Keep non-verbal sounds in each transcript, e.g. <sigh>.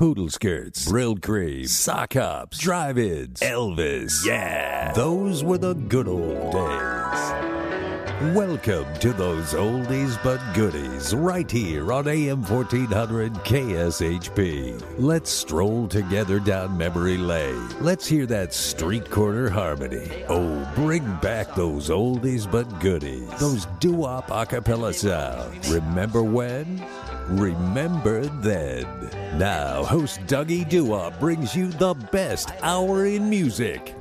poodle skirts, Brylcreem, sock hops, drive-ins, Elvis. Yeah, those were the good old days. Welcome to those oldies but goodies right here on AM 1400 KSHP. Let's stroll together down memory lane. Let's hear that street corner harmony. Oh, bring back those oldies but goodies. Those doo-wop acapella sounds. Remember when? Remember then. Now, host Dougie Doo-wop brings you the best hour in music.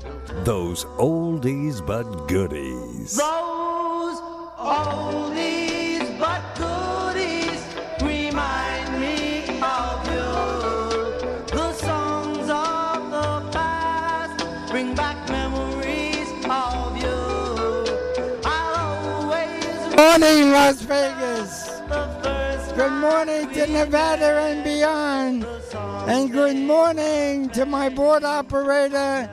Those oldies but goodies. Those oldies but goodies remind me of you. The songs of the past bring back memories of you. I'll always Morning, Las Vegas. Good morning to Nevada and beyond. And good morning to my board operator,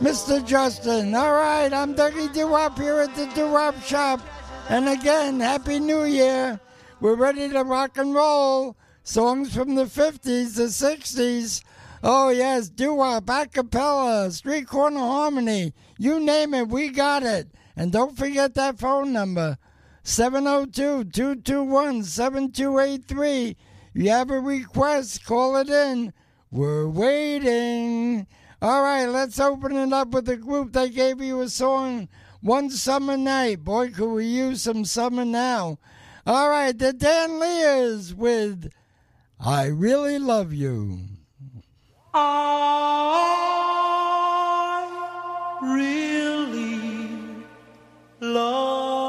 Mr. Justin. All right, I'm Dougie Doo-Wop here at the Doo-Wop Shop. And again, Happy New Year. We're ready to rock and roll. Songs from the 50s, the 60s. Oh, yes, doo-wop, acapella, street corner harmony. You name it, we got it. And don't forget that phone number, 702-221-7283. You have a request, call it in. We're waiting. All right, let's open it up with a group that gave you a song one summer night. Boy, could we use some summer now. All right, the Danleers with I Really Love You. I really love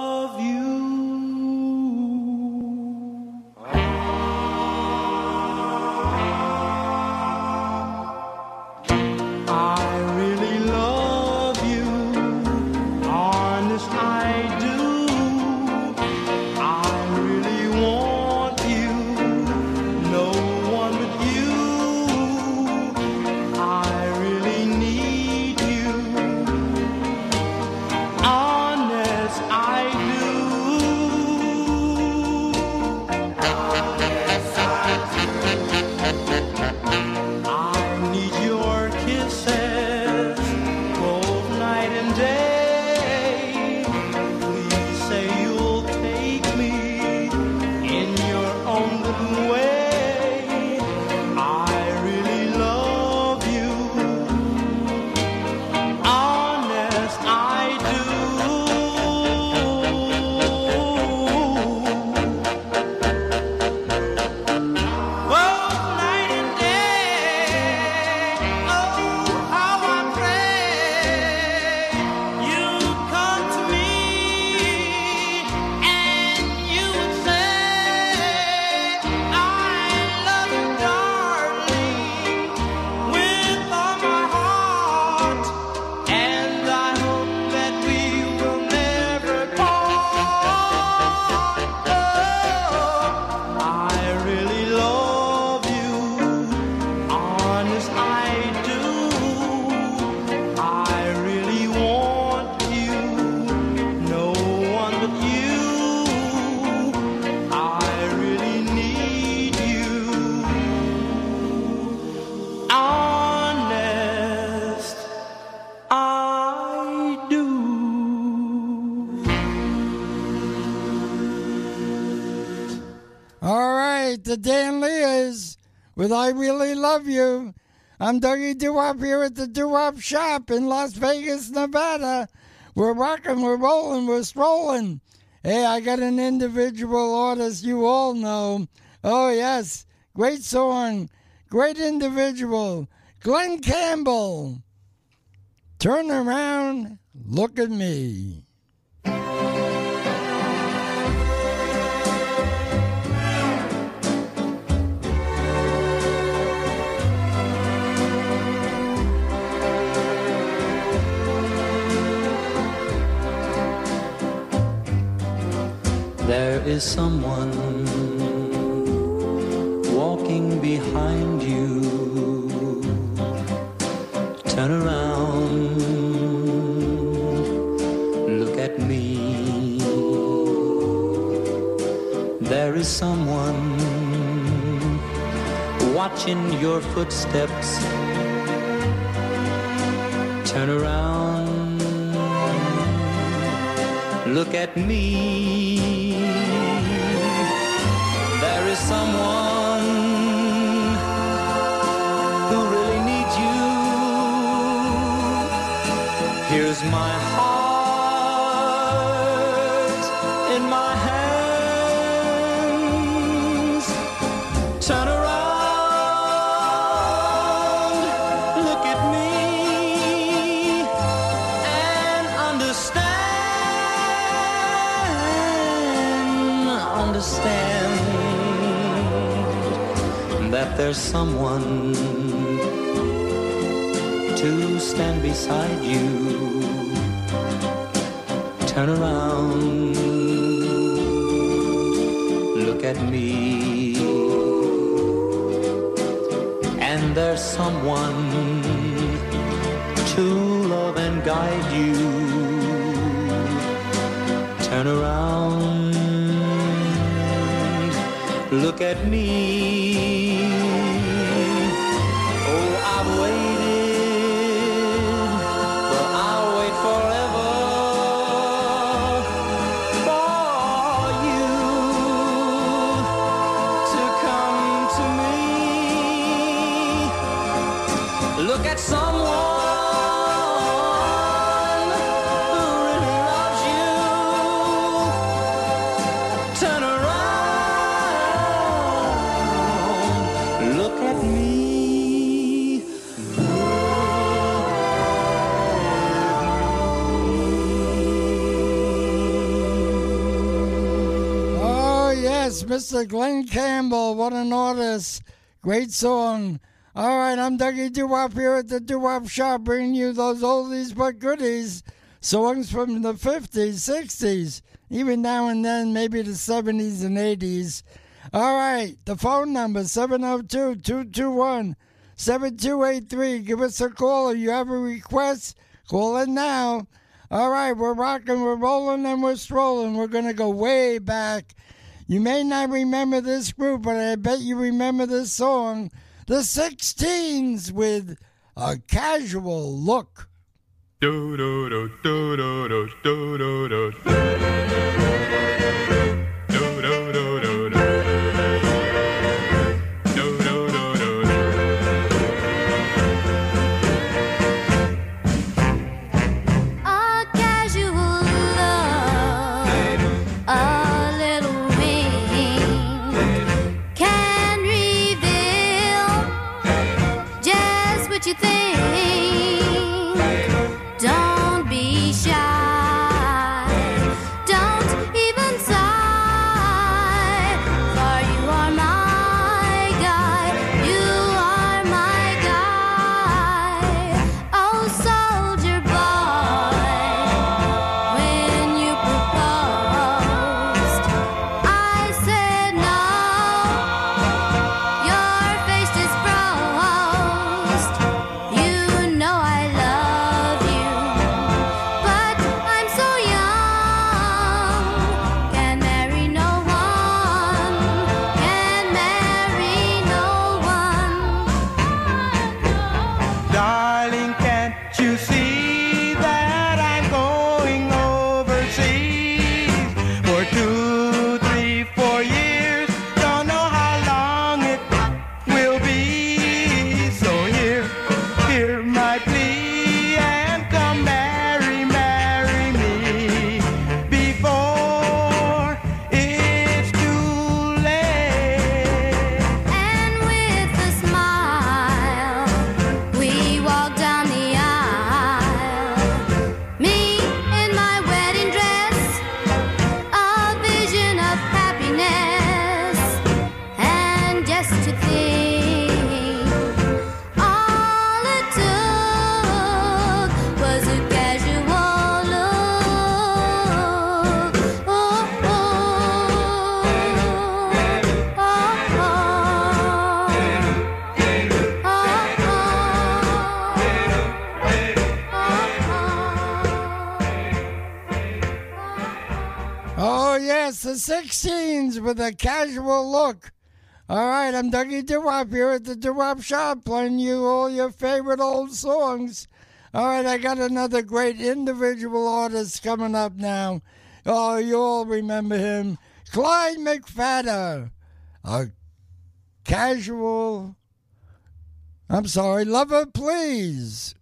I Really Love You. I'm Dougie Doo-Wop here at the Doo-Wop Shop in Las Vegas, Nevada. We're rocking, we're rolling, we're strolling. Hey, I got an individual artist you all know. Oh, yes, great song, great individual, Glen Campbell. Turn around, look at me. There is someone walking behind you. Turn around, look at me. There is someone watching your footsteps. Turn around, look at me. There is someone who really needs you. Here's my there's someone to stand beside you. Turn around, look at me. And there's someone to love and guide you. Turn around, look at me. Mr. Glen Campbell. What an artist. Great song. All right, I'm Dougie Doo-Wop here at the Doo-Wop Shop, bringing you those oldies but goodies. Songs from the 50s, 60s, even now and then, maybe the 70s and 80s. All right, the phone number 702 221 7283. Give us a call. If you have a request, call in now. All right, we're rocking, we're rolling, and we're strolling. We're going to go way back. You may not remember this group, but I bet you remember this song, The Six Teens, with a casual look. Do do do do do do do do. Do The Six Teens with a casual look. All right, I'm Dougie Doo-Wop here at the Doo-Wop Shop playing you all your favorite old songs. All right, I got another great individual artist coming up now. Oh, you all remember him. Clyde McPhatter. A casual. I'm sorry, lover, please.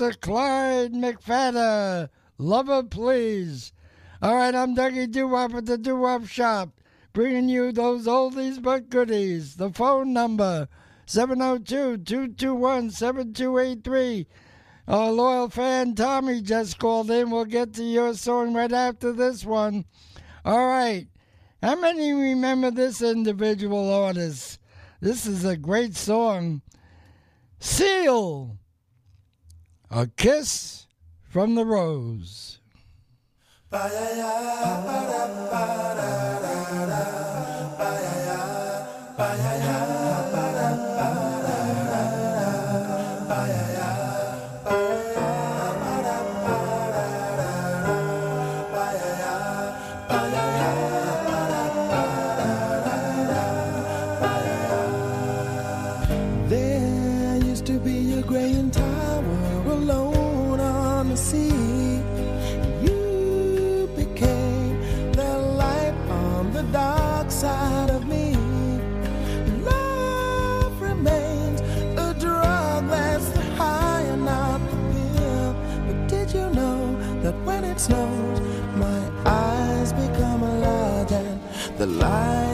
Mr. Clyde McPhatter. Lover, please. All right, I'm Dougie Doo-Wop at the Doo-Wop Shop, bringing you those oldies but goodies. The phone number, 702-221-7283. Our loyal fan Tommy just called in. We'll get to your song right after this one. All right. How many remember this individual artist? This is a great song. Seal. A Kiss from the Rose. snows, my eyes become alive, and the light.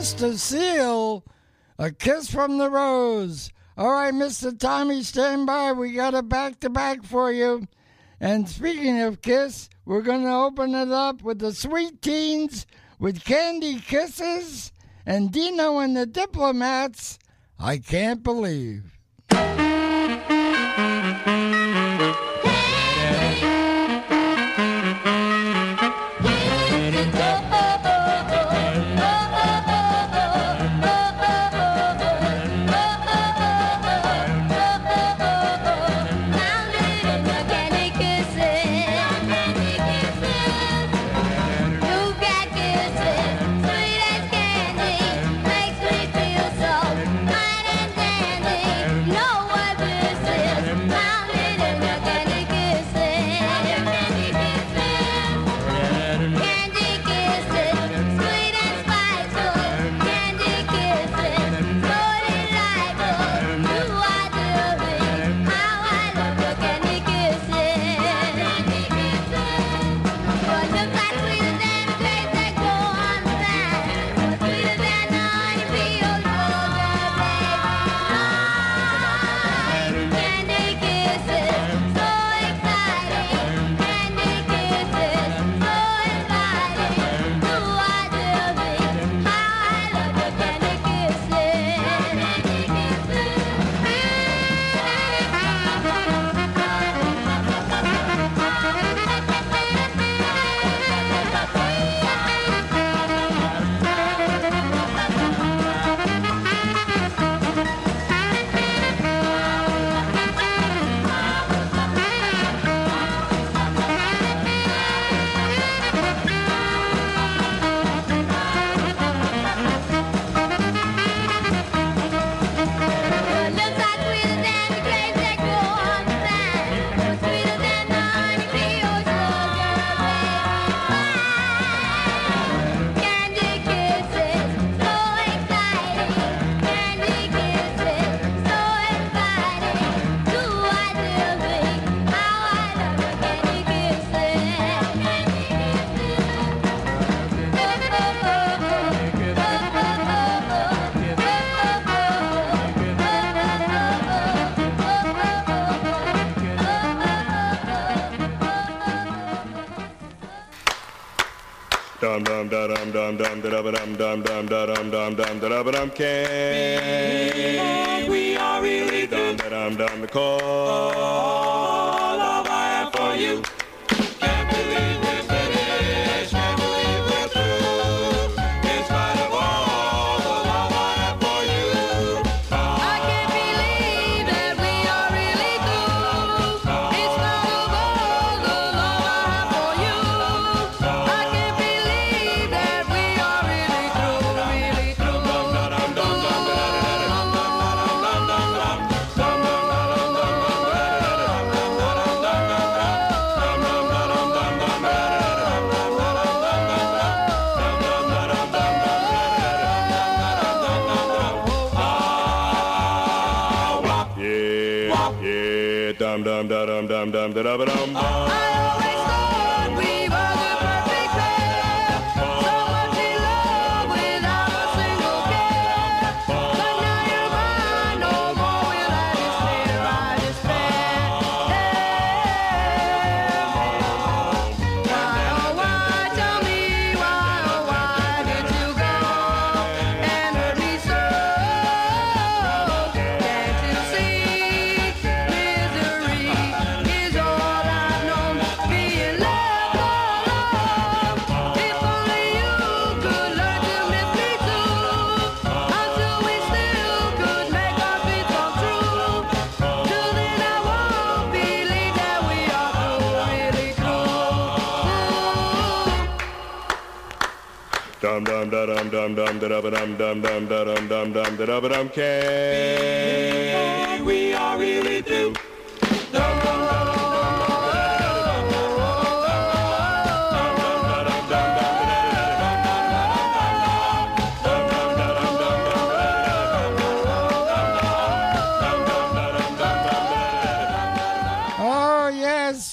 Mr. Seal, a kiss from the rose. All right, Mr. Tommy, stand by. We got a back to back for you. And speaking of kiss, we're going to open it up with the sweet teens with candy kisses and Dino and the diplomats. I can't believe. dum dum dum da dum dum dum dum da dum dum dum da dum dum can. We are really dum dum dum the call. Dum da da ba dum. Dum dum da dum dum dum da ba dum dum dum da dum dum dum da ba dum. K. We are really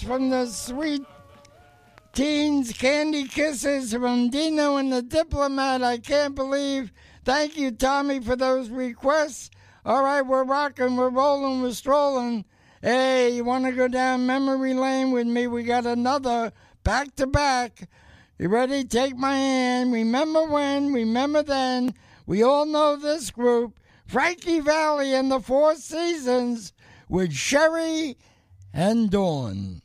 from the sweet teens candy kisses from Dino and the Diplomat. I can't believe. Thank you, Tommy, for those requests. All right, we're rocking, we're rolling, we're strolling. Hey, you want to go down memory lane with me? We got another back to back. You ready? Take my hand. Remember when? Remember then? We all know this group Frankie Valli and the Four Seasons with Sherry and Dawn.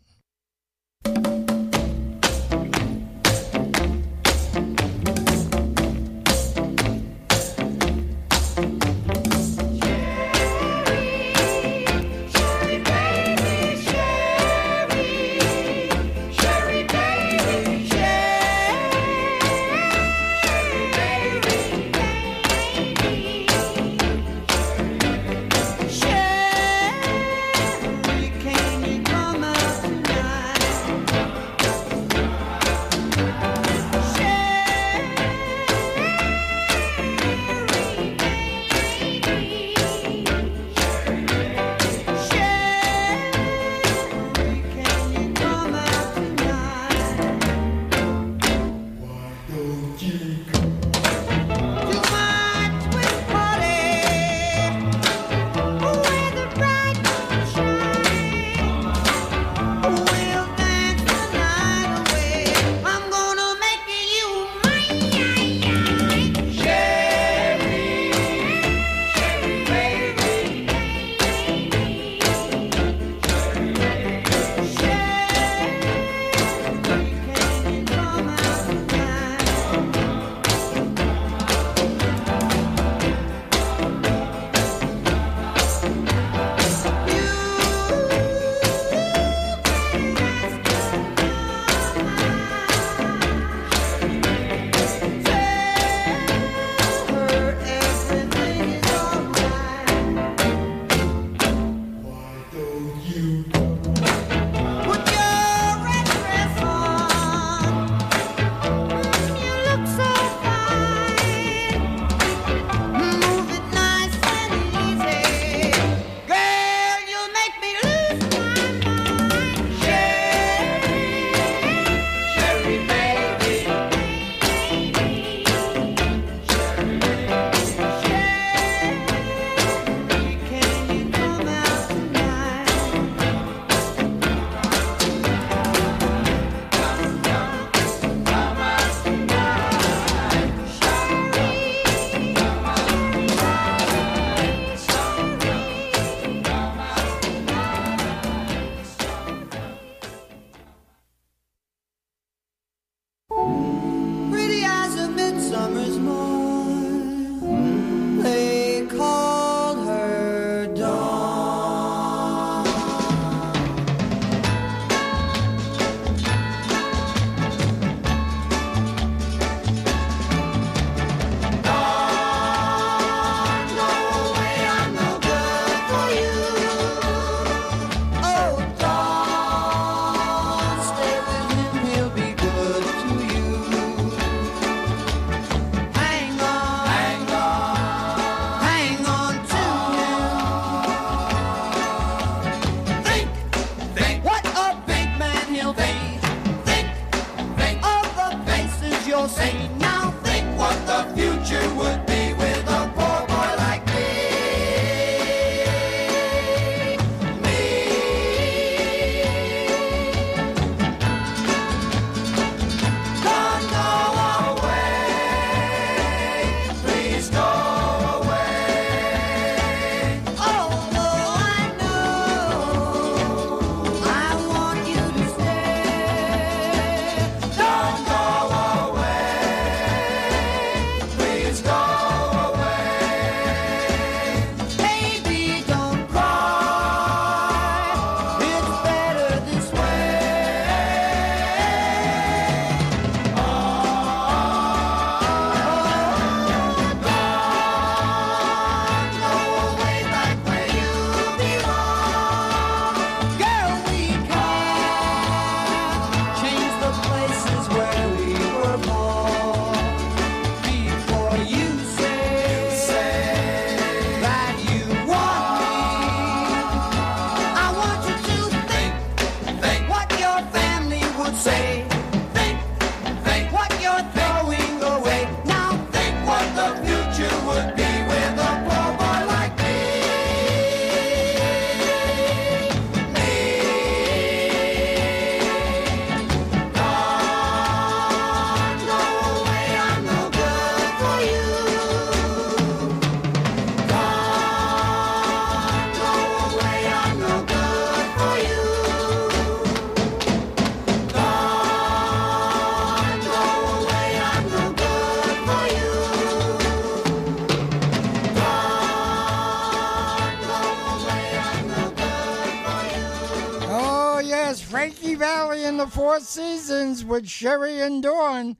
Four Seasons with Sherry and Dawn.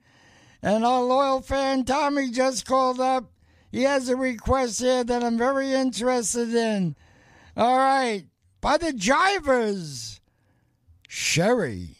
And our loyal fan Tommy just called up. He has a request here that I'm very interested in. All right. By the Jivers, Sherry.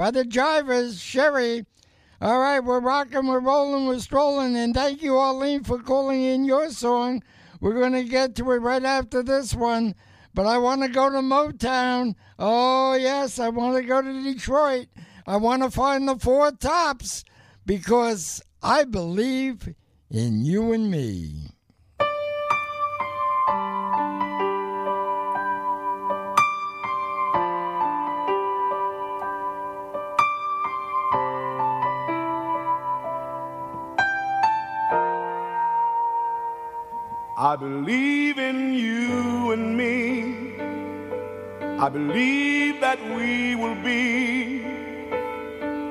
By the Jarvis, Sherry. All right, we're rocking, we're rolling, we're strolling, and thank you, Arlene, for calling in your song. We're going to get to it right after this one, but I want to go to Motown. Oh, yes, I want to go to Detroit. I want to find the Four Tops because I believe in you and me. I believe in you and me. I believe that we will be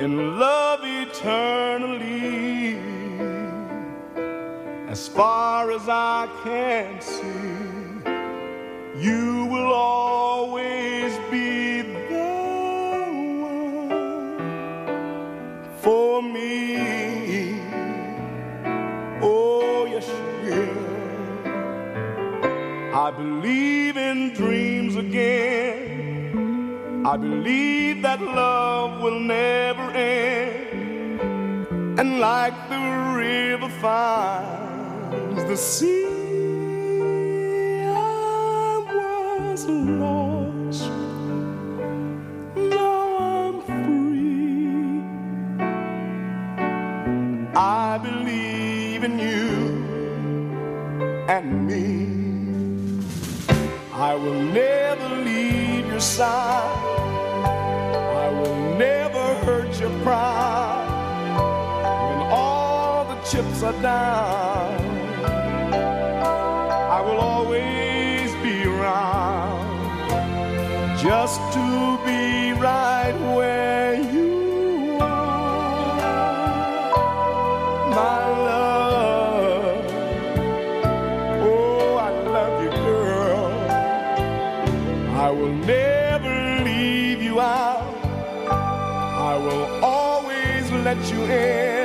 in love eternally. As far as I can see, you will always I believe in dreams again. I believe that love will never end. And like the river finds the sea, I was lost. Now I'm free. I believe in you and me. I will never leave your side. I will never hurt your pride. When all the chips are down, I will always be around just to be right where let you in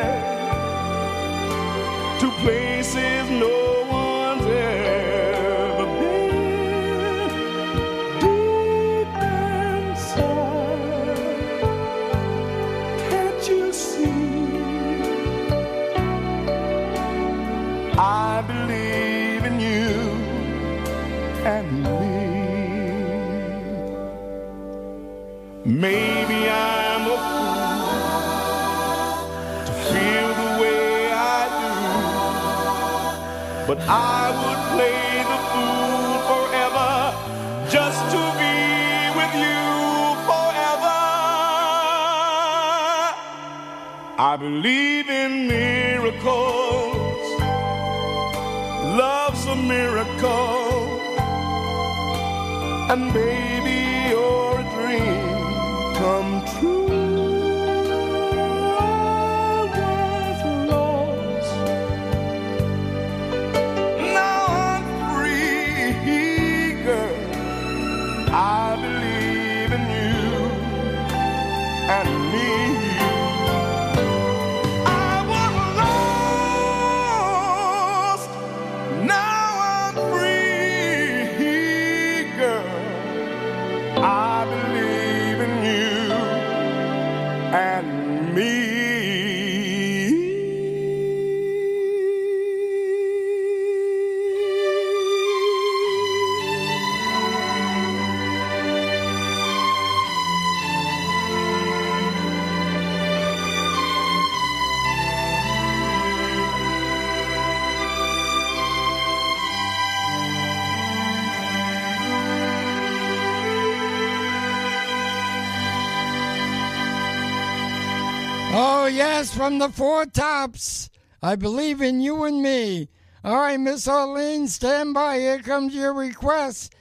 but I would play the fool forever just to be with you forever. I believe in miracles. Love's a miracle. And baby, from the Four Tops. I believe in you and me. All right, Miss Arlene, stand by. Here comes your request.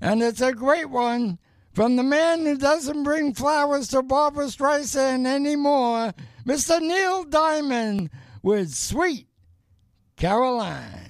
And it's a great one from the man who doesn't bring flowers to Barbra Streisand anymore, Mr. Neil Diamond with Sweet Caroline.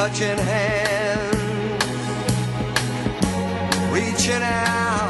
touching hands, reaching out,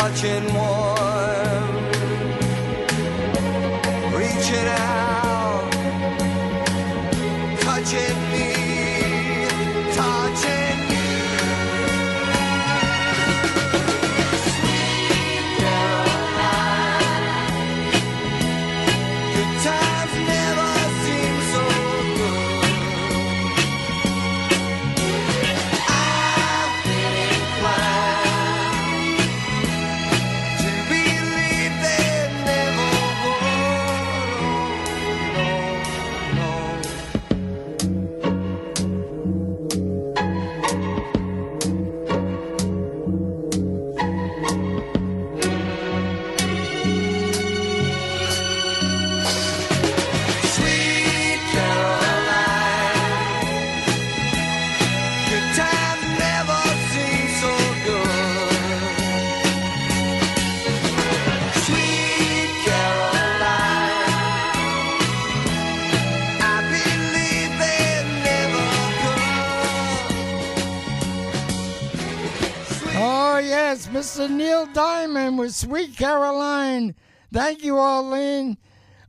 touching warm, With Sweet Caroline. Thank you, Arlene.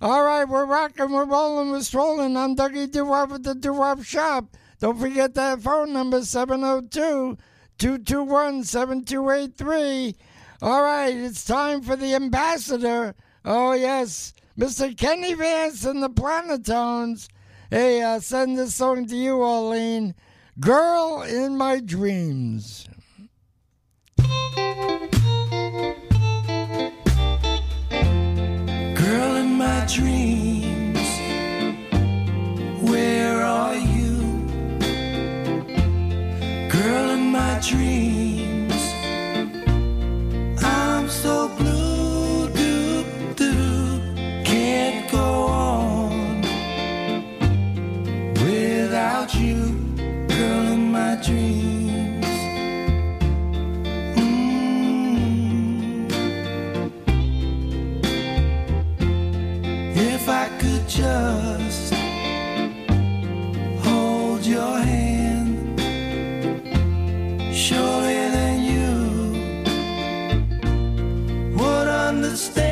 All right, we're rocking, we're rolling, we're strolling. I'm Dougie Doo-Wop at the Doo-Wop Shop. Don't forget that phone number, 702-221-7283. All right, it's time for the ambassador. Oh, yes, Mr. Kenny Vance and the Planetones. Hey, uh, send this song to you, Arlene. Girl in My Dreams. Dreams, where are you? Girl in my dreams, I'm so blue, just hold your hand, surely then you would understand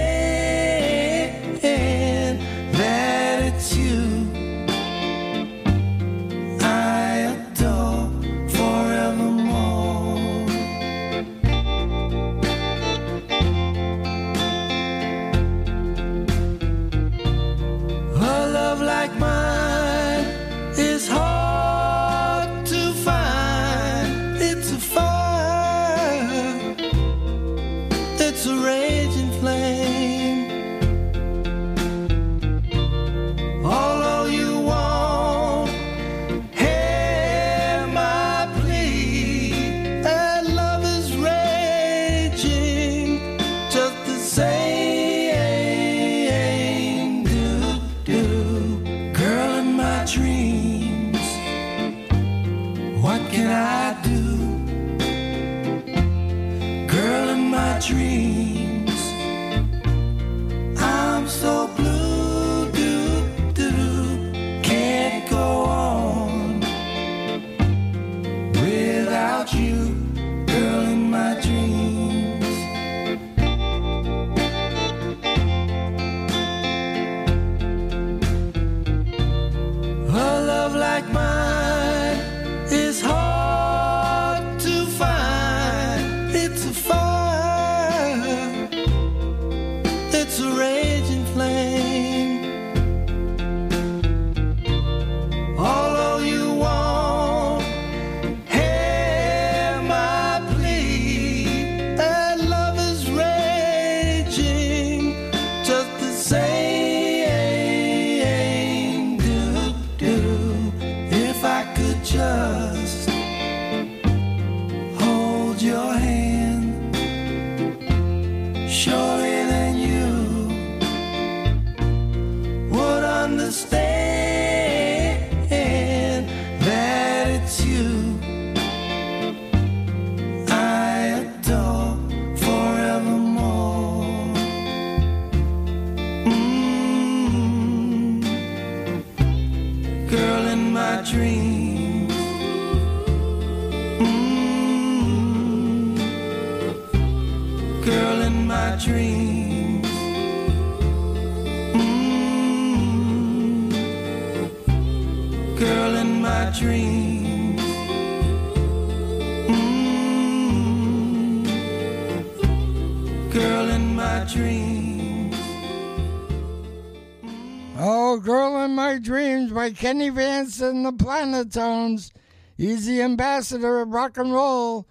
Kenny Vance and the Planetones. He's the ambassador of rock and roll.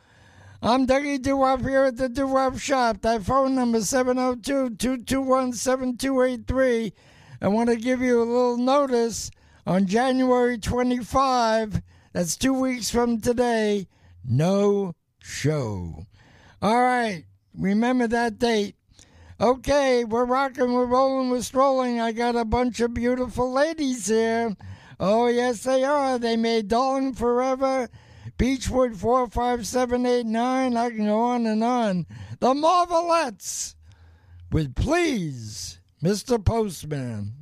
I'm Dougie Doo-Wop here at the Doo-Wop Shop. That phone number 702-221-7283. I want to give you a little notice on January 25. That's two weeks from today. No show. All right. Remember that date. Okay, we're rocking, we're rolling, we're strolling. I got a bunch of beautiful ladies here. Oh, yes, they are. They made Darling Forever, Beechwood 45789. I can go on and on. The Marvelettes with Please, Mr. Postman.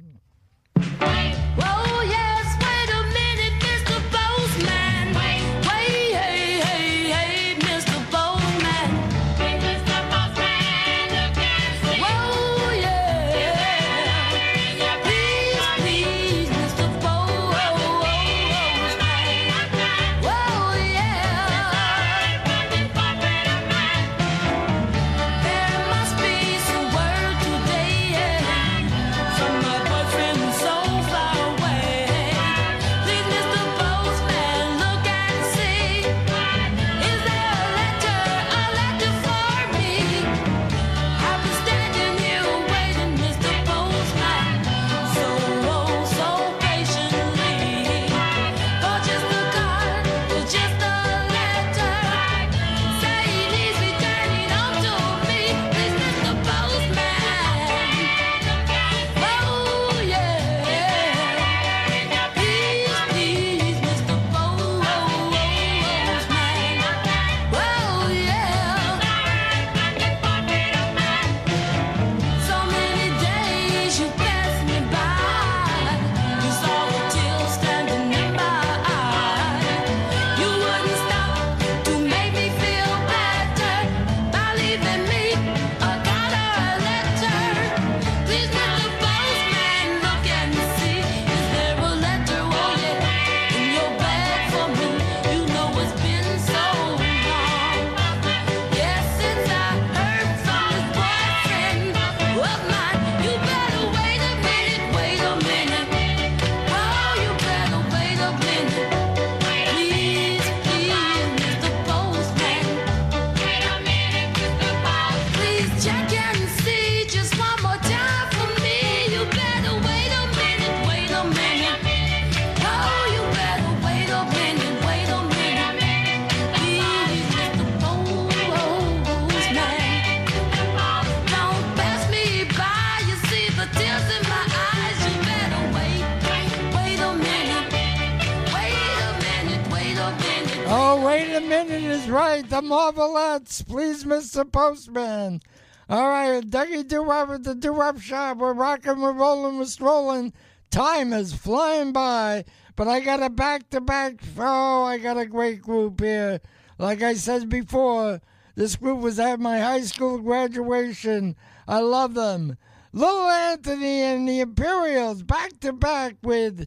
Marvelettes. Please, Mr. Postman. All right, Dougie Doo-Wop at the Doo-Wop Shop. We're rocking, we're rolling, we're strolling. Time is flying by. But I got a back-to-back. Oh, I got a great group here. Like I said before, this group was at my high school graduation. I love them. Little Anthony and the Imperials back-to-back with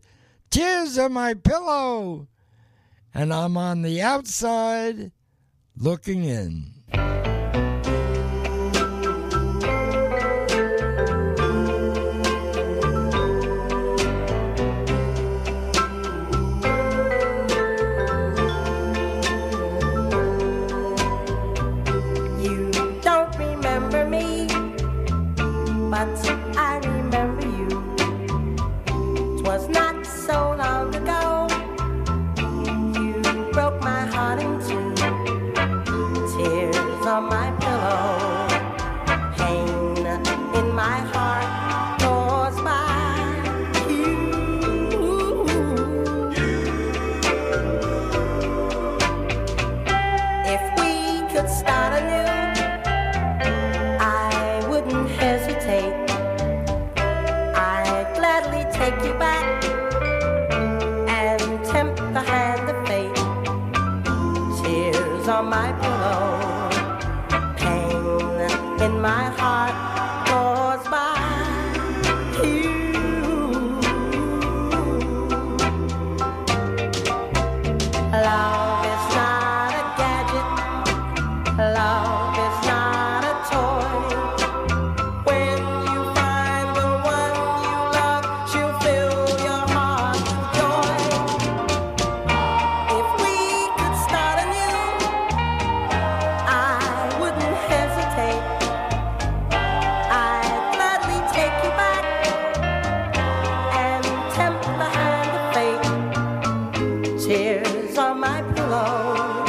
Tears on My Pillow and I'm on the outside looking in. You don't remember me, but on my pillow.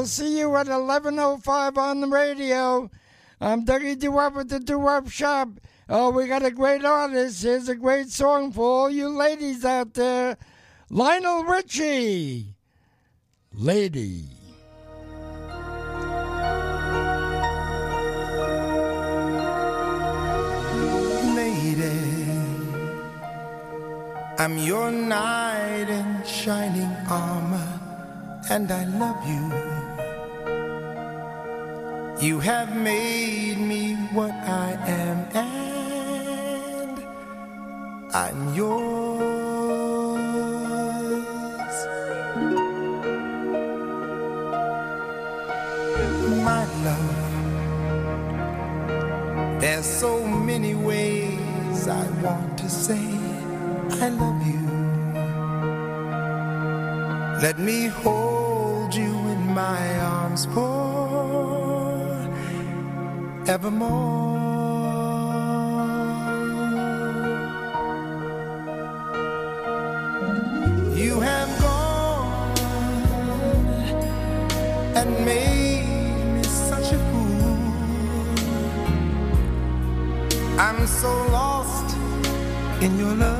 We'll see you at 11.05 on the radio. I'm Dougie Doo-Wop at the Doo-Wop Shop. Oh, we got a great artist. Here's a great song for all you ladies out there. Lionel Richie, Lady. Lady, I'm your knight in shining armor, and I love you. You have made me what I am, and I'm yours. My love, there's so many ways I want to say I love you. Let me hold you in my arms, boy evermore. You have gone and made me such a fool. I'm so lost in your love.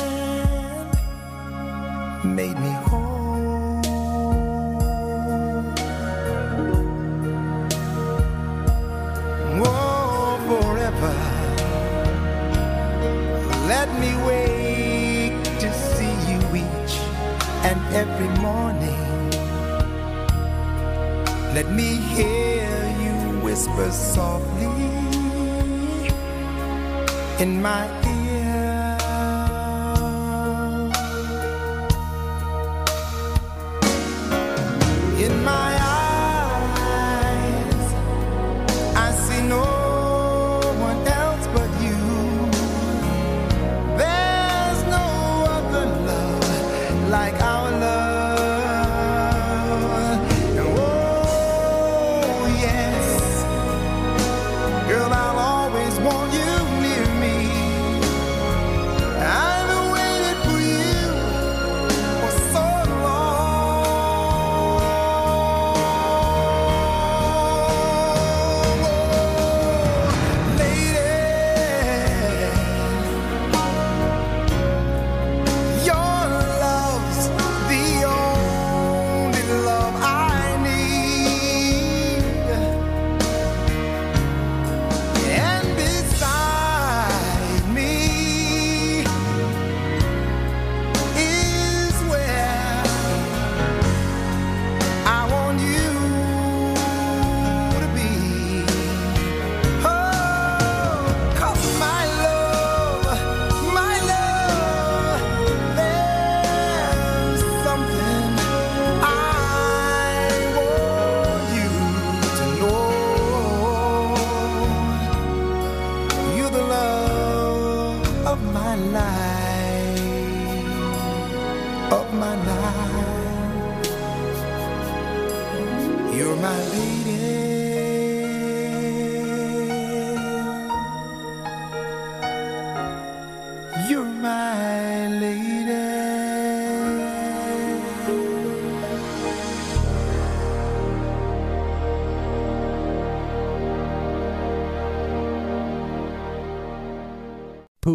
Let me hear you whisper softly. In my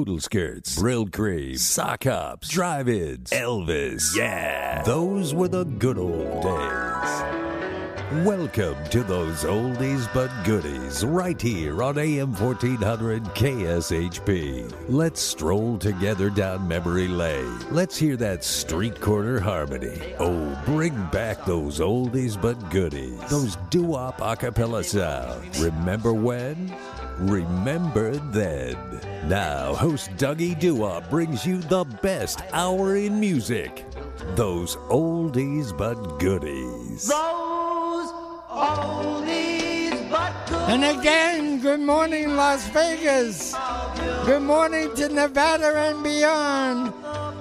Poodle skirts, Brylcreem, sock hops, drive ins, Elvis. Yeah, those were the good old days. Welcome to those oldies but goodies right here on AM 1400 KSHP. Let's stroll together down memory lane. Let's hear that street corner harmony. Oh, bring back those oldies but goodies. Those doo-wop acapella sounds. Remember when? Remember then. Now, host Dougie Doo-wop brings you the best hour in music. Those oldies but goodies. Those oldies but goodies. And again, good morning, Las Vegas. Good morning to Nevada and beyond.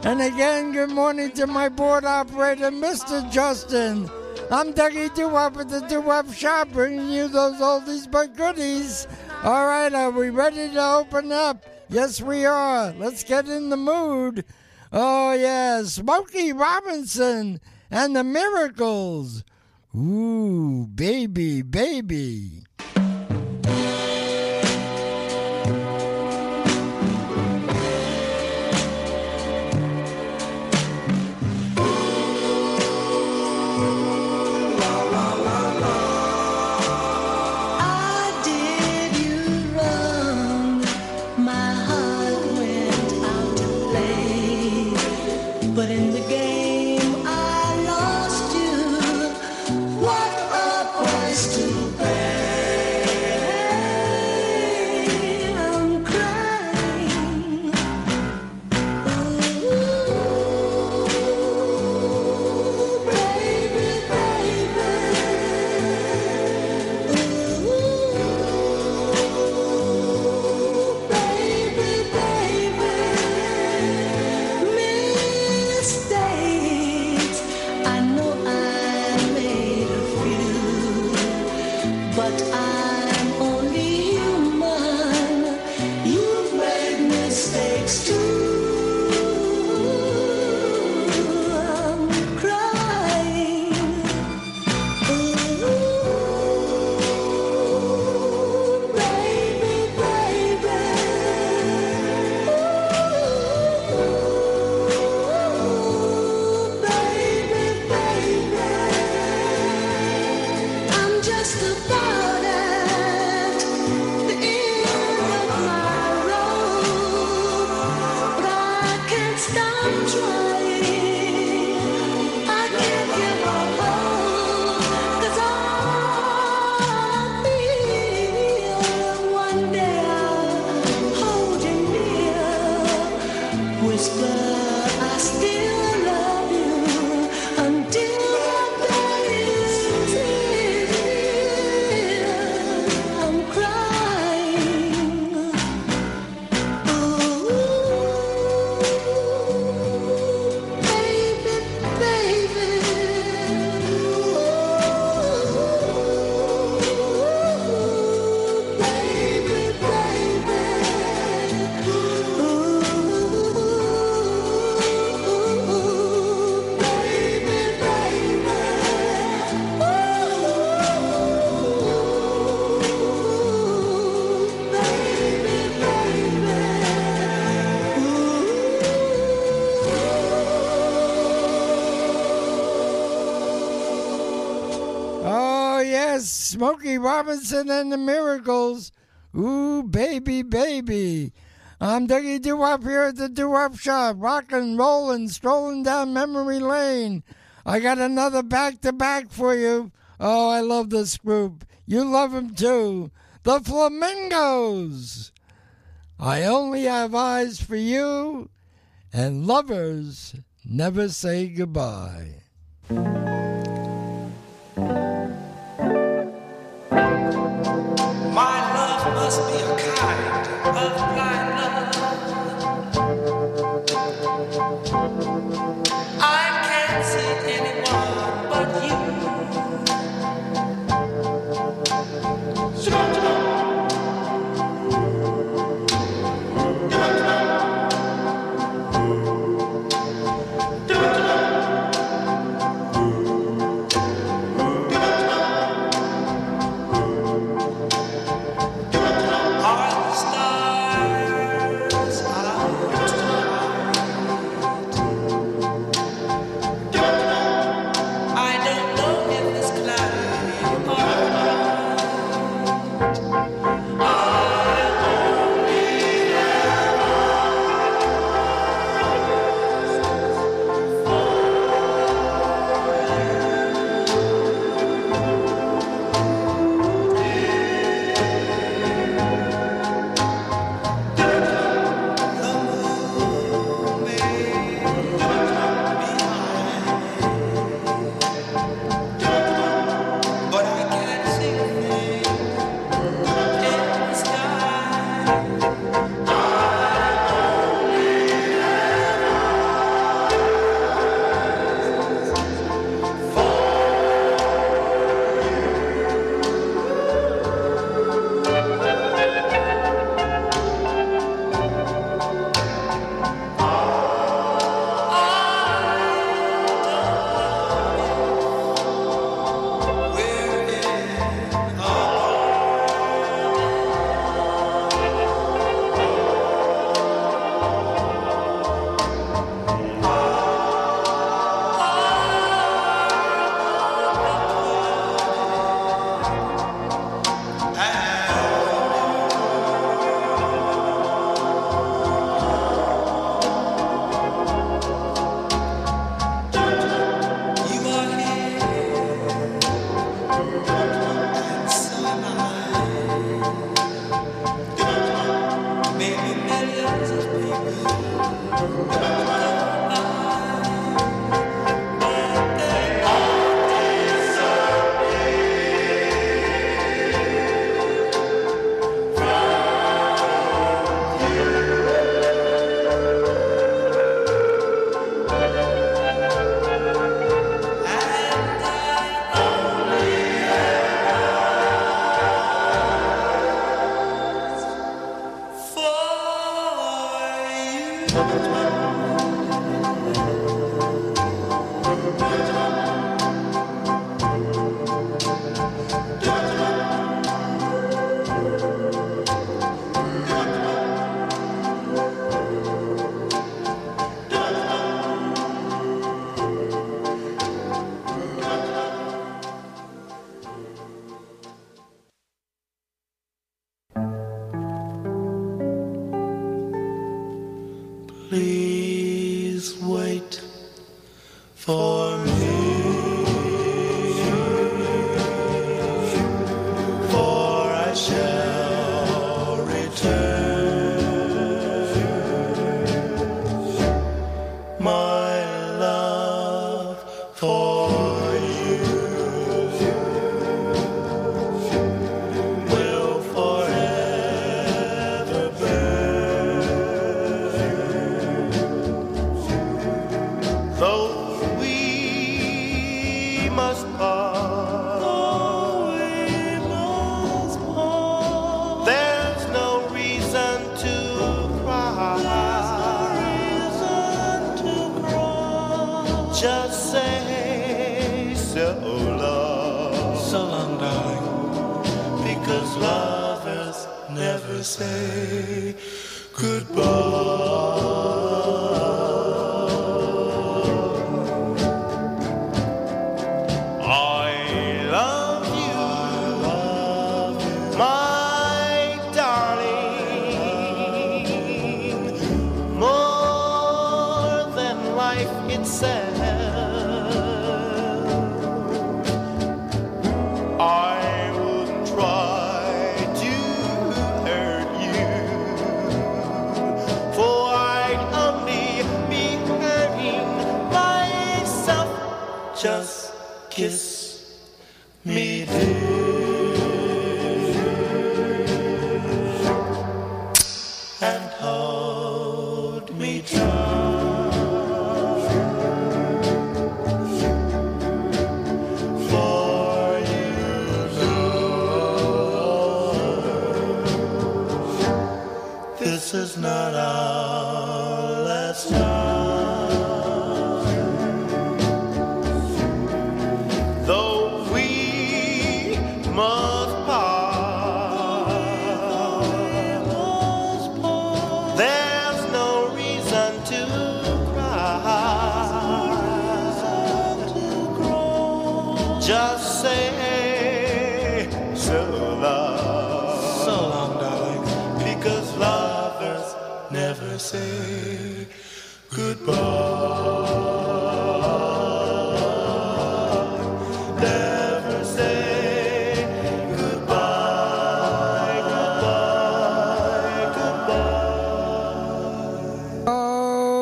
And again, good morning to my board operator, Mr. Justin. I'm Dougie Doo-wop at the Doo-wop Shop, bringing you those oldies but goodies. All right, are we ready to open up? Yes, we are. Let's get in the mood. Oh, yeah, Smokey Robinson and the Miracles. Ooh, baby, baby. Smokey Robinson and the Miracles. Ooh, baby, baby. I'm Dougie Doo Wop here at the Doo Wop Shop, rockin', rollin', strolling down memory lane. I got another back to back for you. Oh, I love this group. You love them too. The Flamingos. I only have eyes for you, and lovers never say goodbye.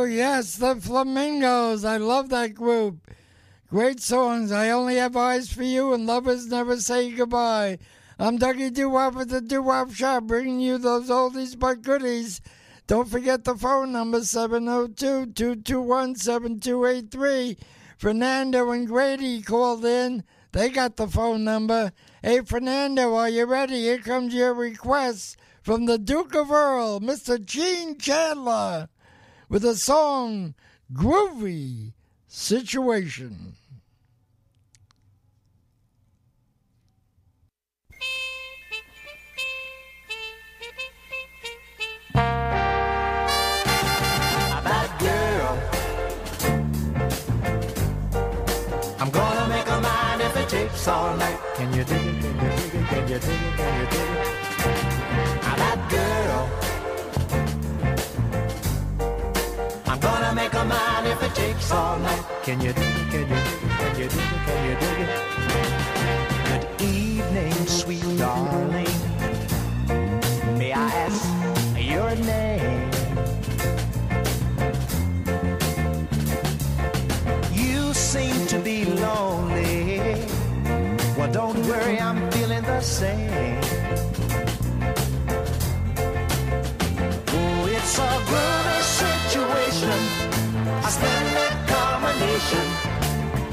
Yes, the Flamingos. I love that group. Great songs. I only have eyes for you, and lovers never say goodbye. I'm Dougie Doo Wop at the Doo Wop Shop, bringing you those oldies but goodies. Don't forget the phone number 702 221 7283. Fernando and Grady called in. They got the phone number. Hey, Fernando, are you ready? Here comes your request from the Duke of Earl, Mr. Gene Chandler, with a song, Groovy Situation. All night. Can you dig it? Can you dig it? Can you dig it? Can you dig it? Can you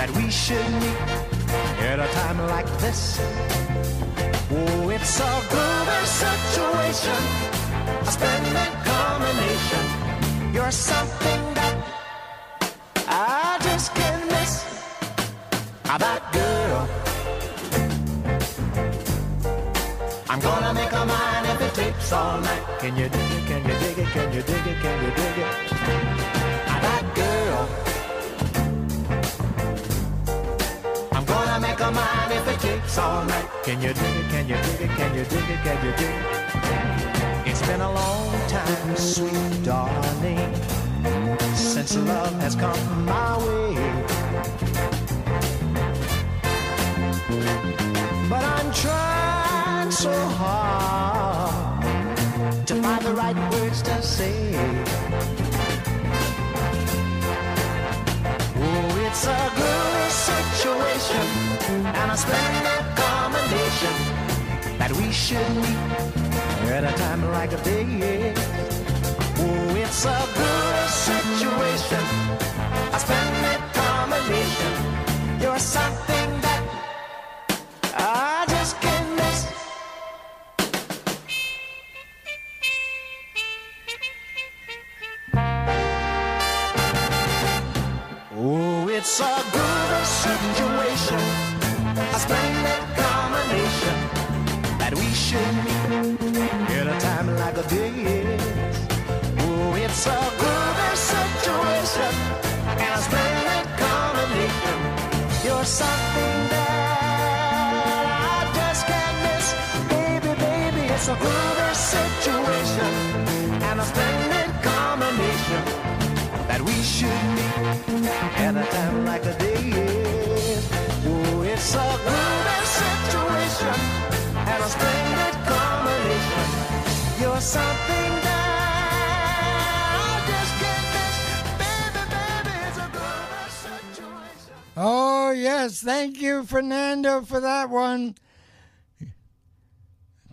that we should meet at a time like this. Oh, it's a groovy situation, a splendid combination. You're something that I just can't miss. That girl. I'm gonna make a mind if it takes all night. Can you dig it? Can you dig it? Can you dig it? Can you dig it? Takes all night. Can you dig it? Can you dig it? Can you dig it? Can you dig it? It's been a long time, sweet darling since love has come my way. But I'm trying so hard to find the right words to say. Oh, it's a situation and a splendid combination that we should meet at a time like this. Oh, it's a good situation, a splendid combination. You're something that I just can't miss. Oh, it's a good situation. Situation and a splendid combination that we should meet at a time like. Oh, it's a groovy situation and a splendid combination. You're something that. Oh, yes. Thank you, Fernando, for that one.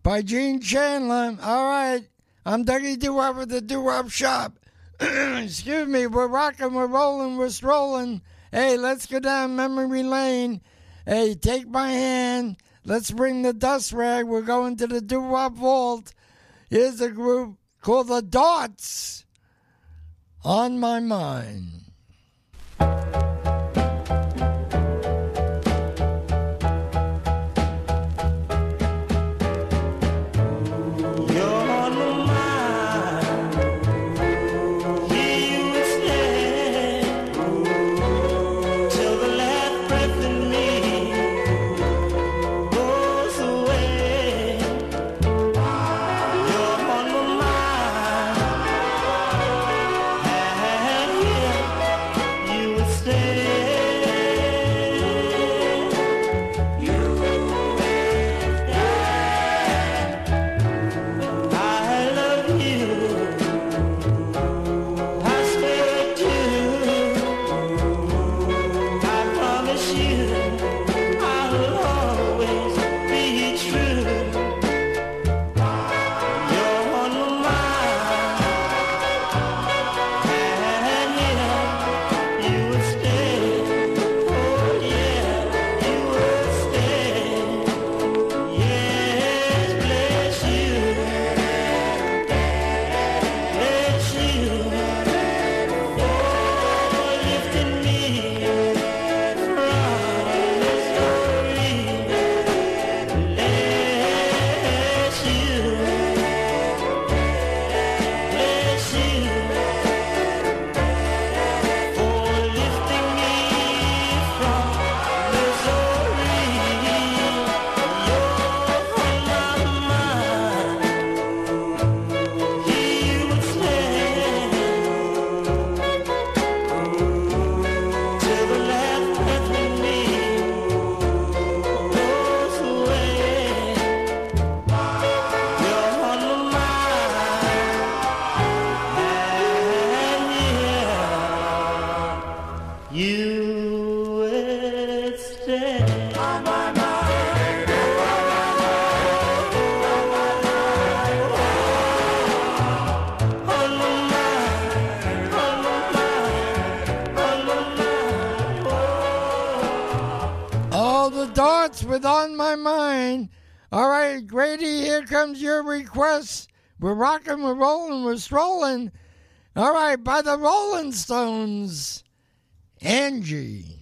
By Gene Chandler. All right. I'm Dougie Doo Wop at the Doo Wop Shop. <clears throat> Excuse me. We're rocking, we're rolling, we're strolling. Hey, let's go down memory lane. Hey, take my hand. Let's bring the dust rag. We're going to the Doo Wop Vault. Here's a group called the Dots on my mind. Request. We're rocking, we're rolling, we're strolling. All right, by the Rolling Stones, Angie. Angie,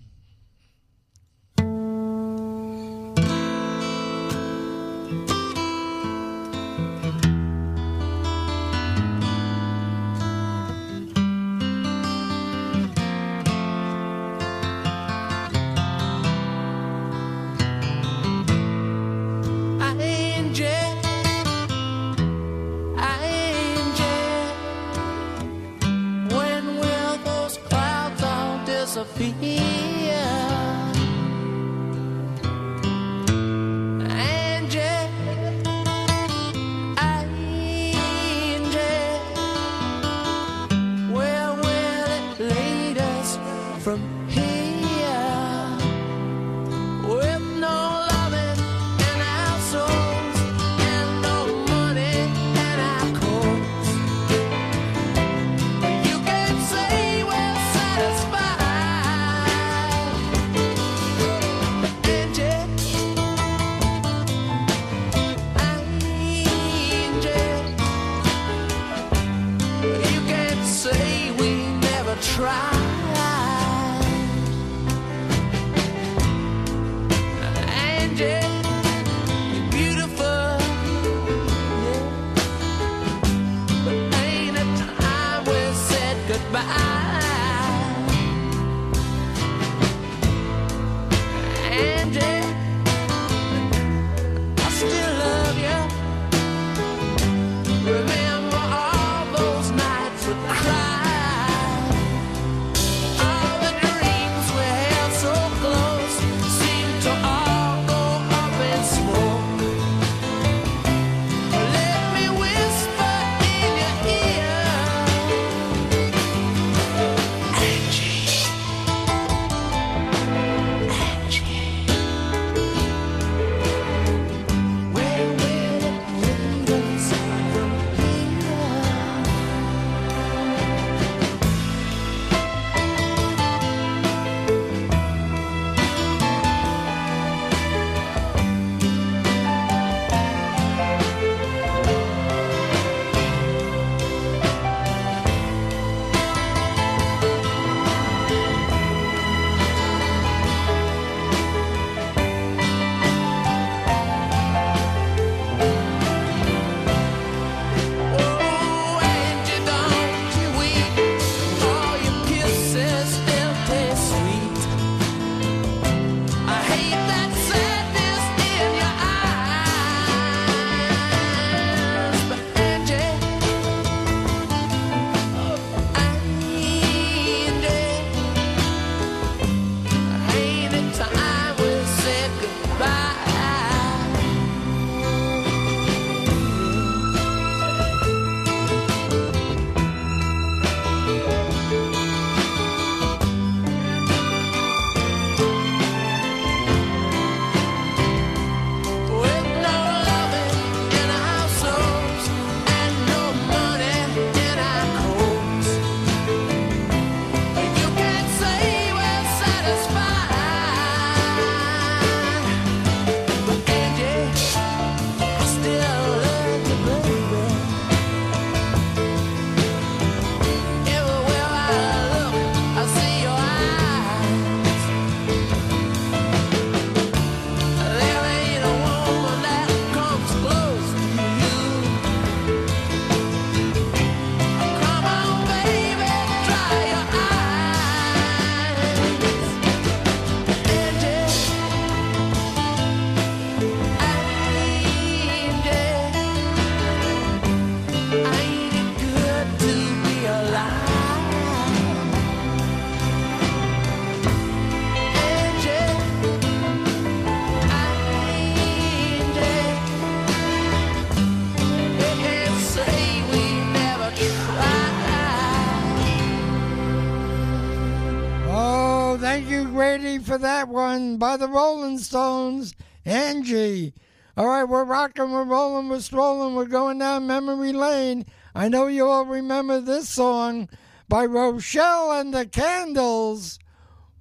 by the Rolling Stones. Angie. All right, we're rocking, we're rolling, we're strolling, we're going down memory lane. I know you all remember this song by Rochelle and the Candles.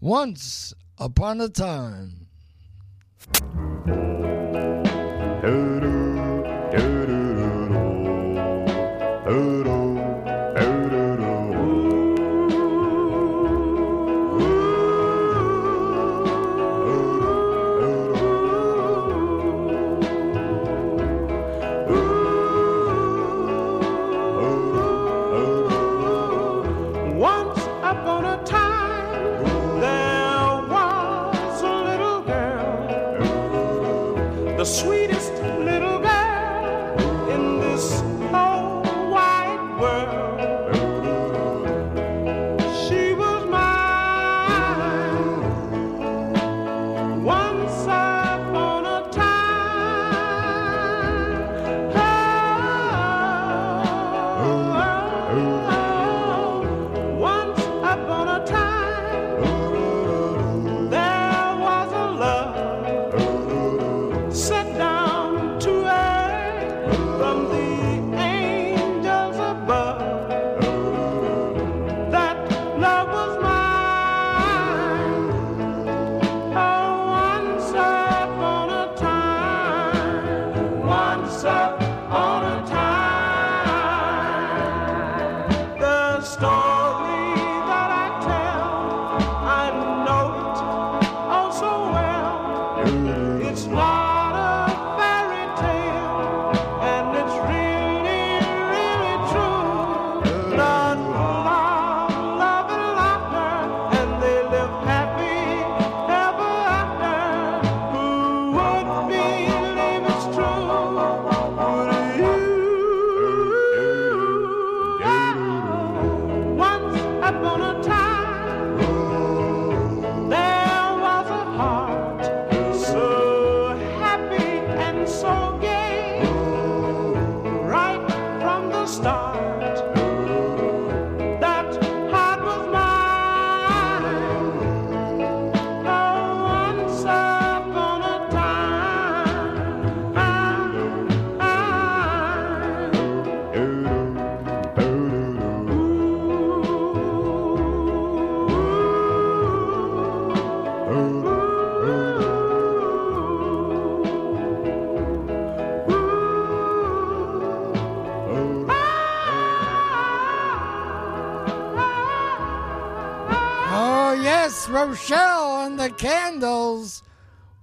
Once upon a time. Once Rochelle and the Candles.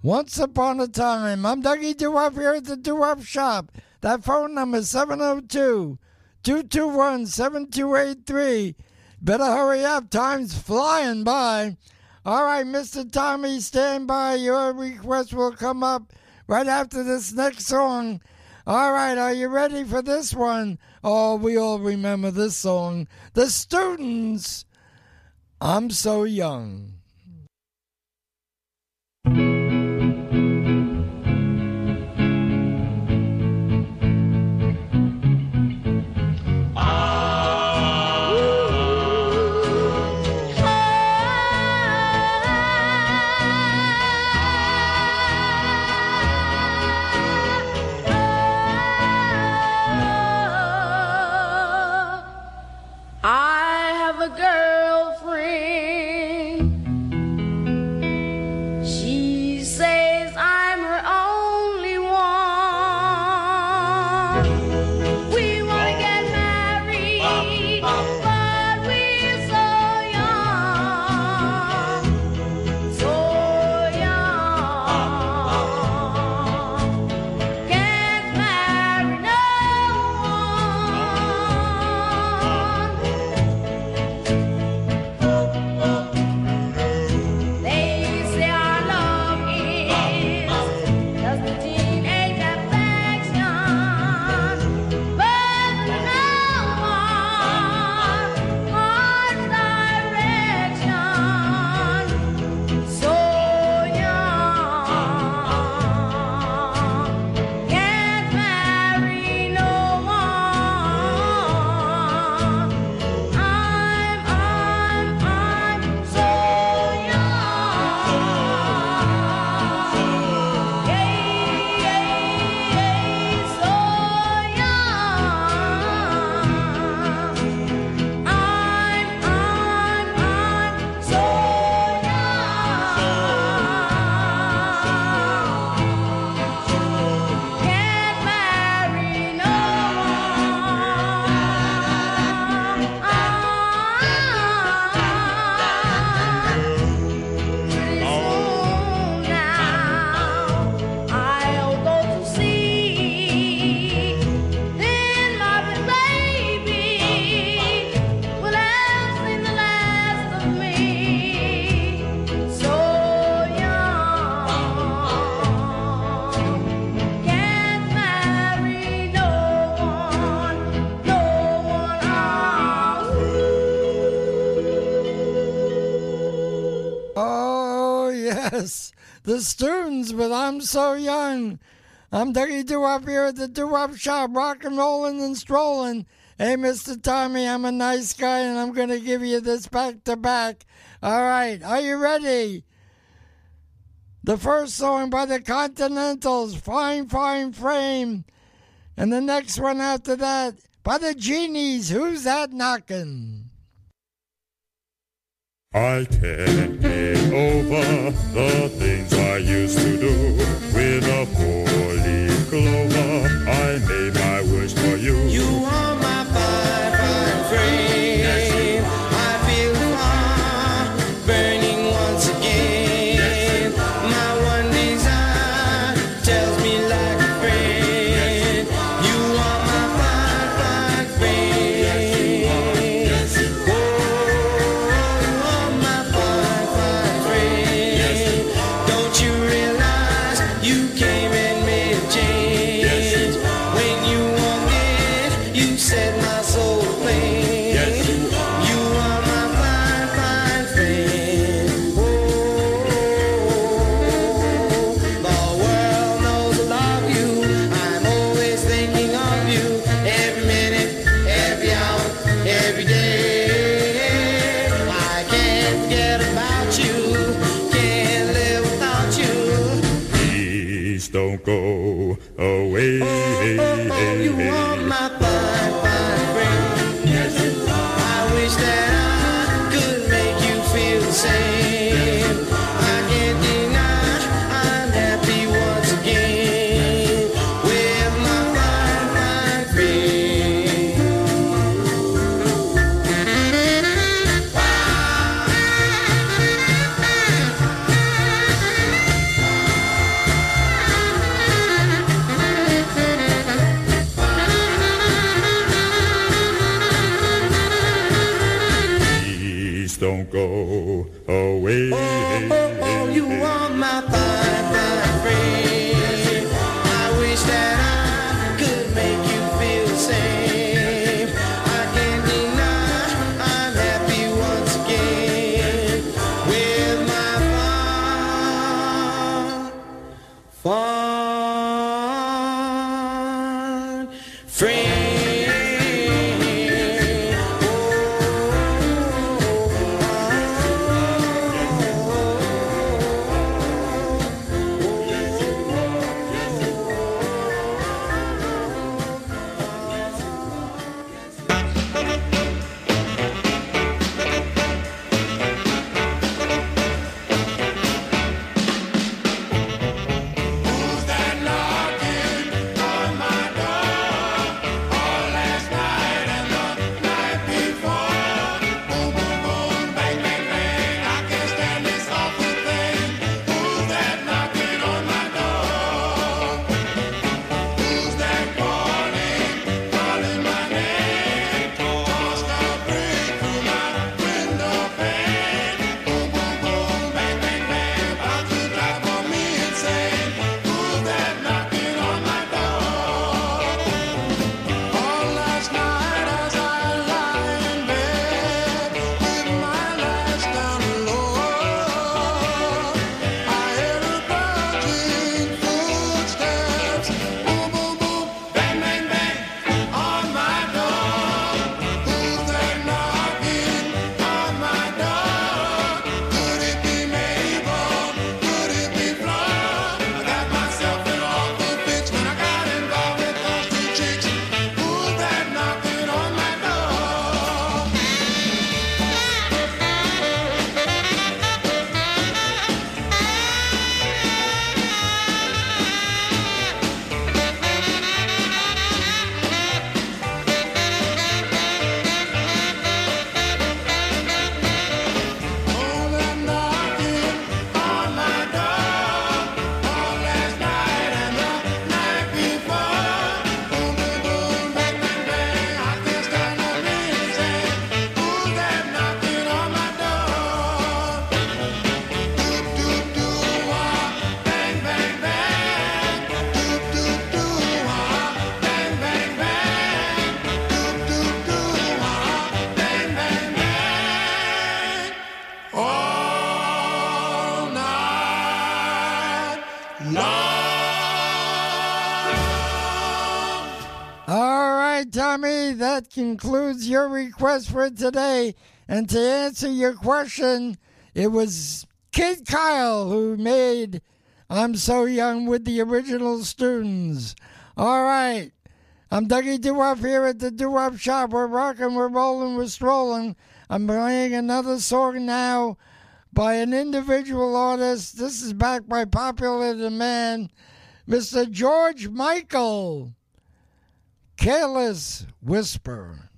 Once upon a time. I'm Dougie Doo-Wop here at the Doo-Wop Shop. That phone number is 702 221 7283. Better hurry up. Time's flying by. All right, Mr. Tommy, stand by. Your request will come up right after this next song. All right, are you ready for this one? Oh, we all remember this song. The Students. I'm so young. The students, but I'm so young. I'm Dougie Doo-Wop here at the Doo-Wop Shop, rockin' rollin' and strollin'. Hey, Mr. Tommy, I'm a nice guy and I'm going to give you this back to back. All right, are you ready? The first song by the Continentals, Fine, Fine Frame. And the next one after that by the Genies, Who's That Knockin'? I can't get over the things I used to do with a four-leaf clover. I may concludes your request for today. And to answer your question, it was Kid Kyle who made I'm So Young with the original students. All right. I'm Dougie Doo-Wop here at the Doo-Wop Shop. We're rocking, we're rolling, we're strolling. I'm playing another song now by an individual artist. This is backed by popular demand, Mr. George Michael careless whisper.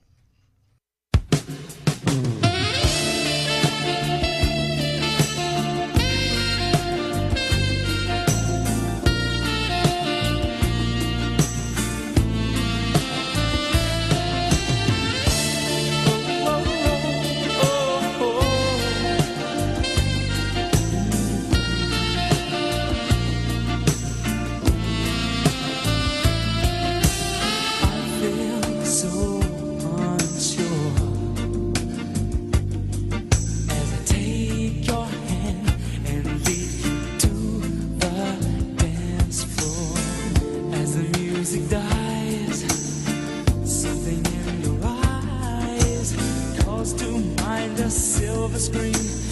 screen.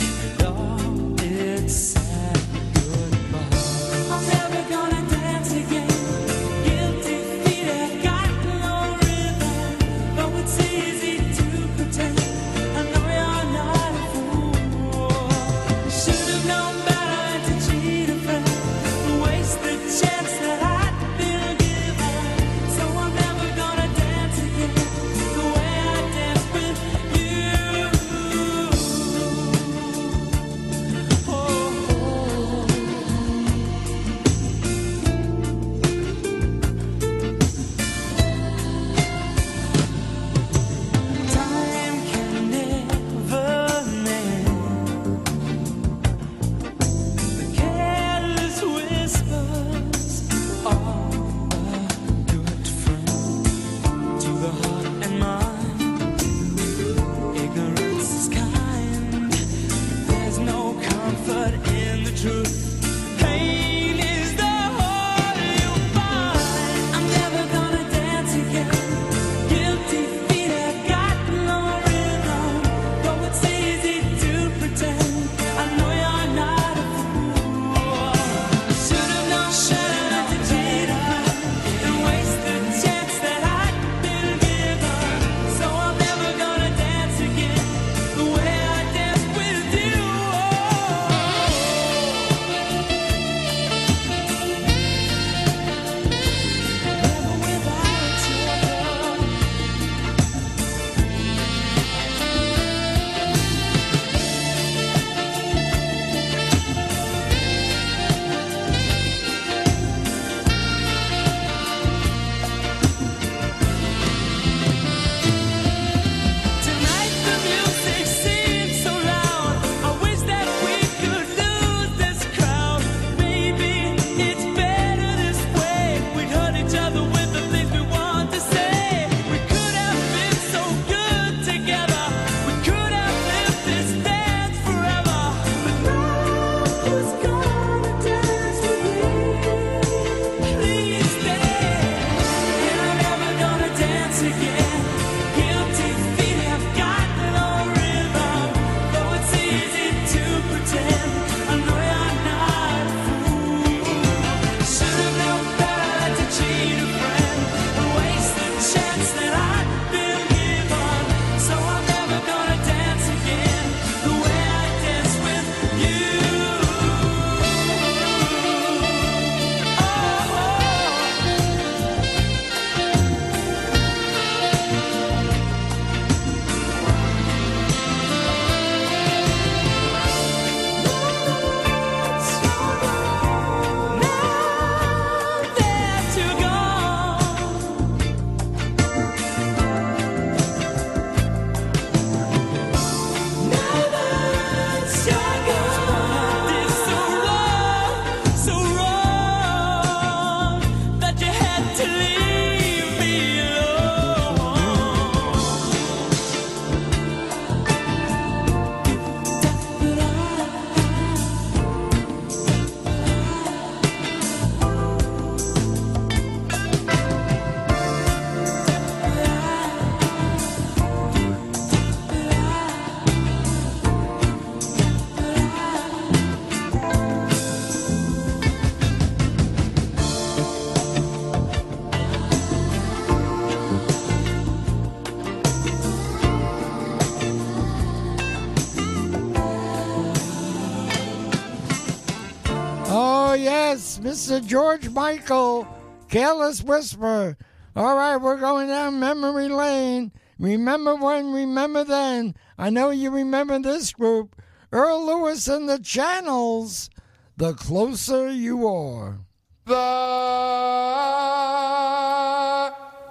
the George Michael Careless Whisper. All right, we're going down memory lane. Remember when, remember then. I know you remember this group. Earl Lewis and the Channels. The closer you are. The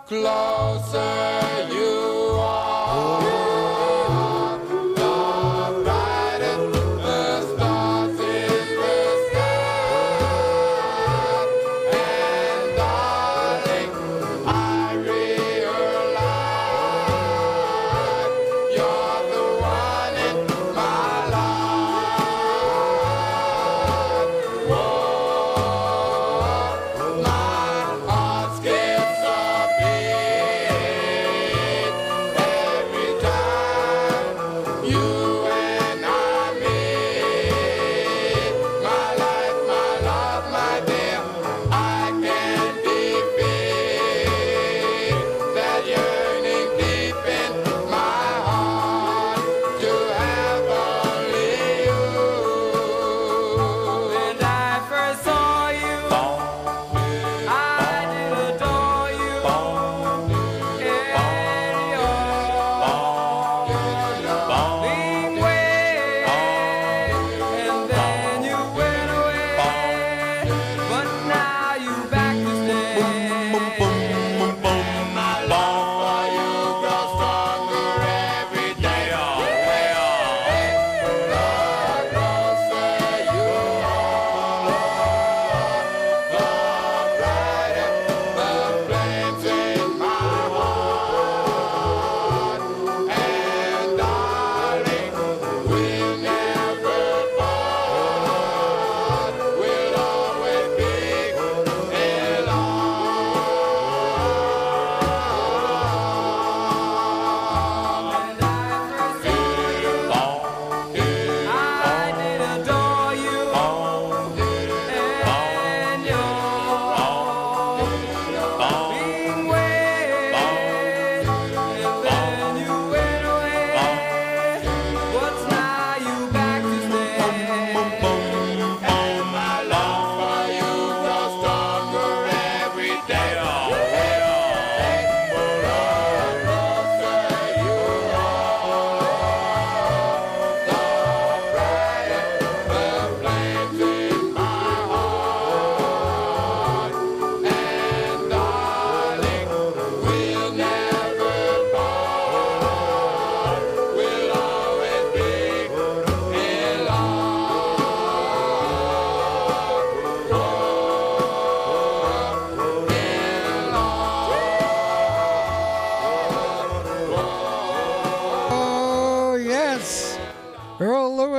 closer you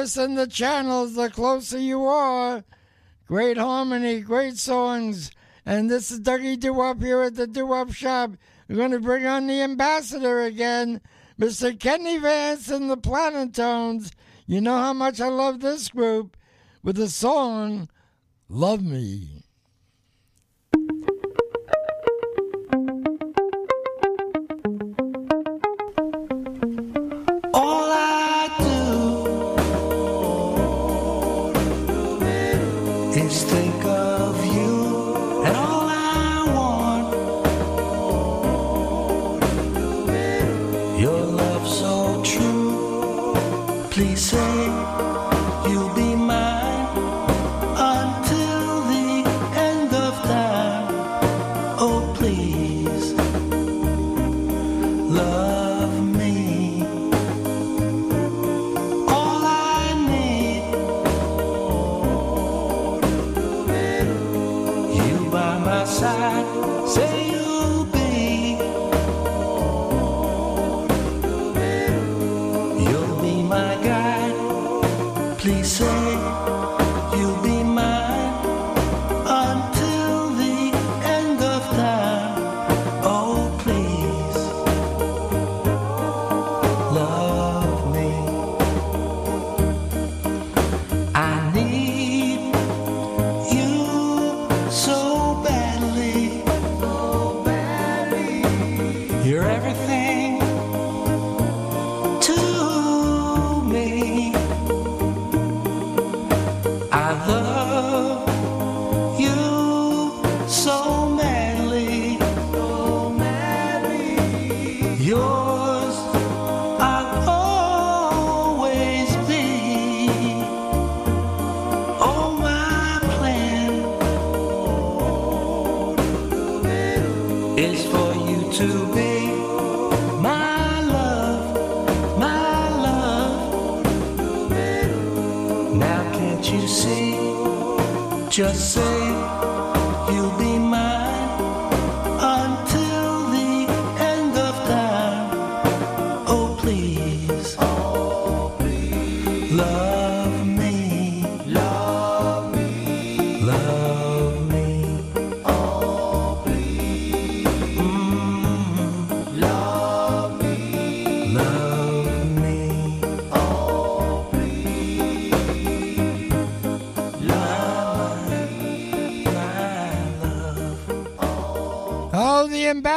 and the channels, the closer you are. Great harmony, great songs. And this is Dougie Doo here at the Doo Shop. We're going to bring on the ambassador again, Mr. Kenny Vance and the Planotones. You know how much I love this group with the song Love Me.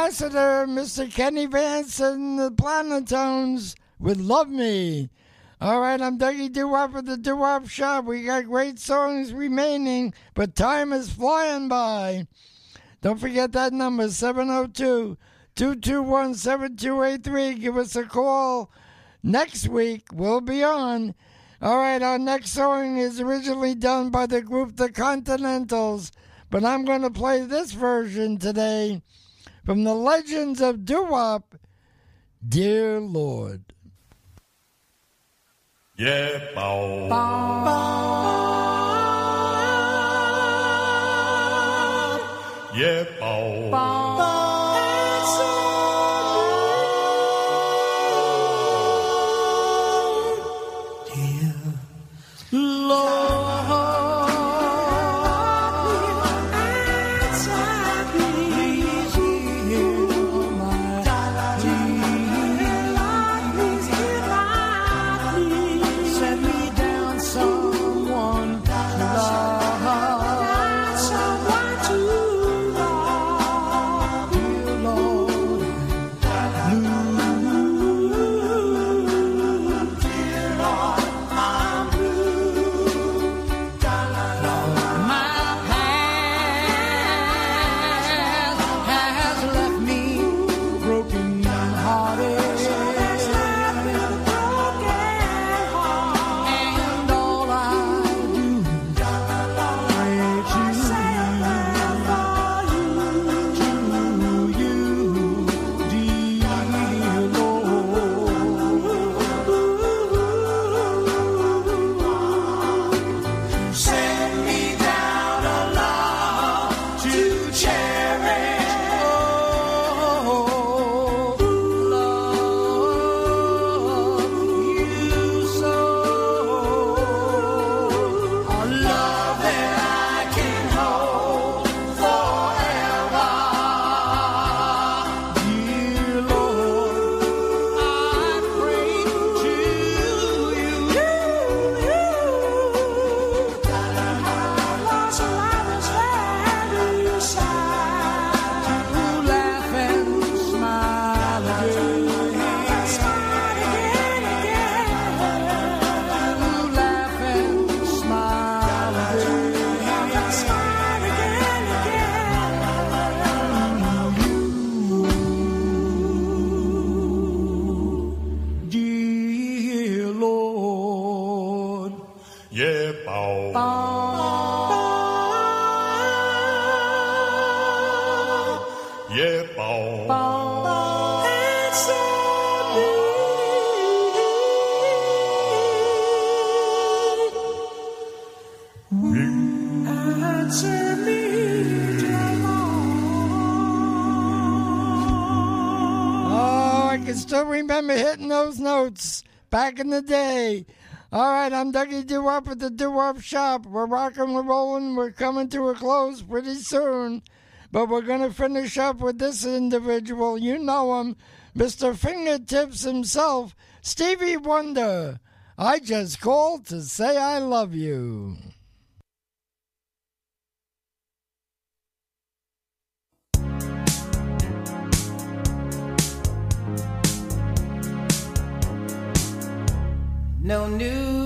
Ambassador, Mr. Kenny Vance and the Planotones would love me. All right, I'm Dougie Doo-Wop with the Doo-Wop Shop. We got great songs remaining, but time is flying by. Don't forget that number, 702 221 7283. Give us a call. Next week, we'll be on. All right, our next song is originally done by the group The Continentals, but I'm going to play this version today from the Legends of Doo-Wop, Dear Lord. Yeah, bow. Yeah, bow. Back in the day. All right, I'm Dougie Doo-Wop at the Doo-Wop Shop. We're rocking, we're rolling, we're coming to a close pretty soon. But we're going to finish up with this individual. You know him, Mr. Fingertips himself, Stevie Wonder. I just called to say I love you. No New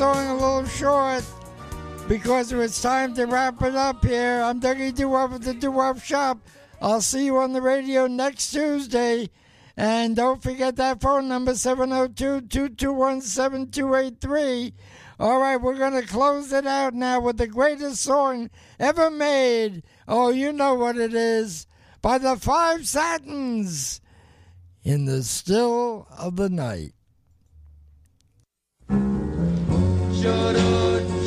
song a little short because it's time to wrap it up here. I'm Dougie Doo-Wop at the Doo-Wop Shop. I'll see you on the radio next Tuesday. And don't forget that phone number, 702-221-7283. All right, we're going to close it out now with the greatest song ever made. Oh, you know what it is. By the Five Satins in the Still of the Night. llorón.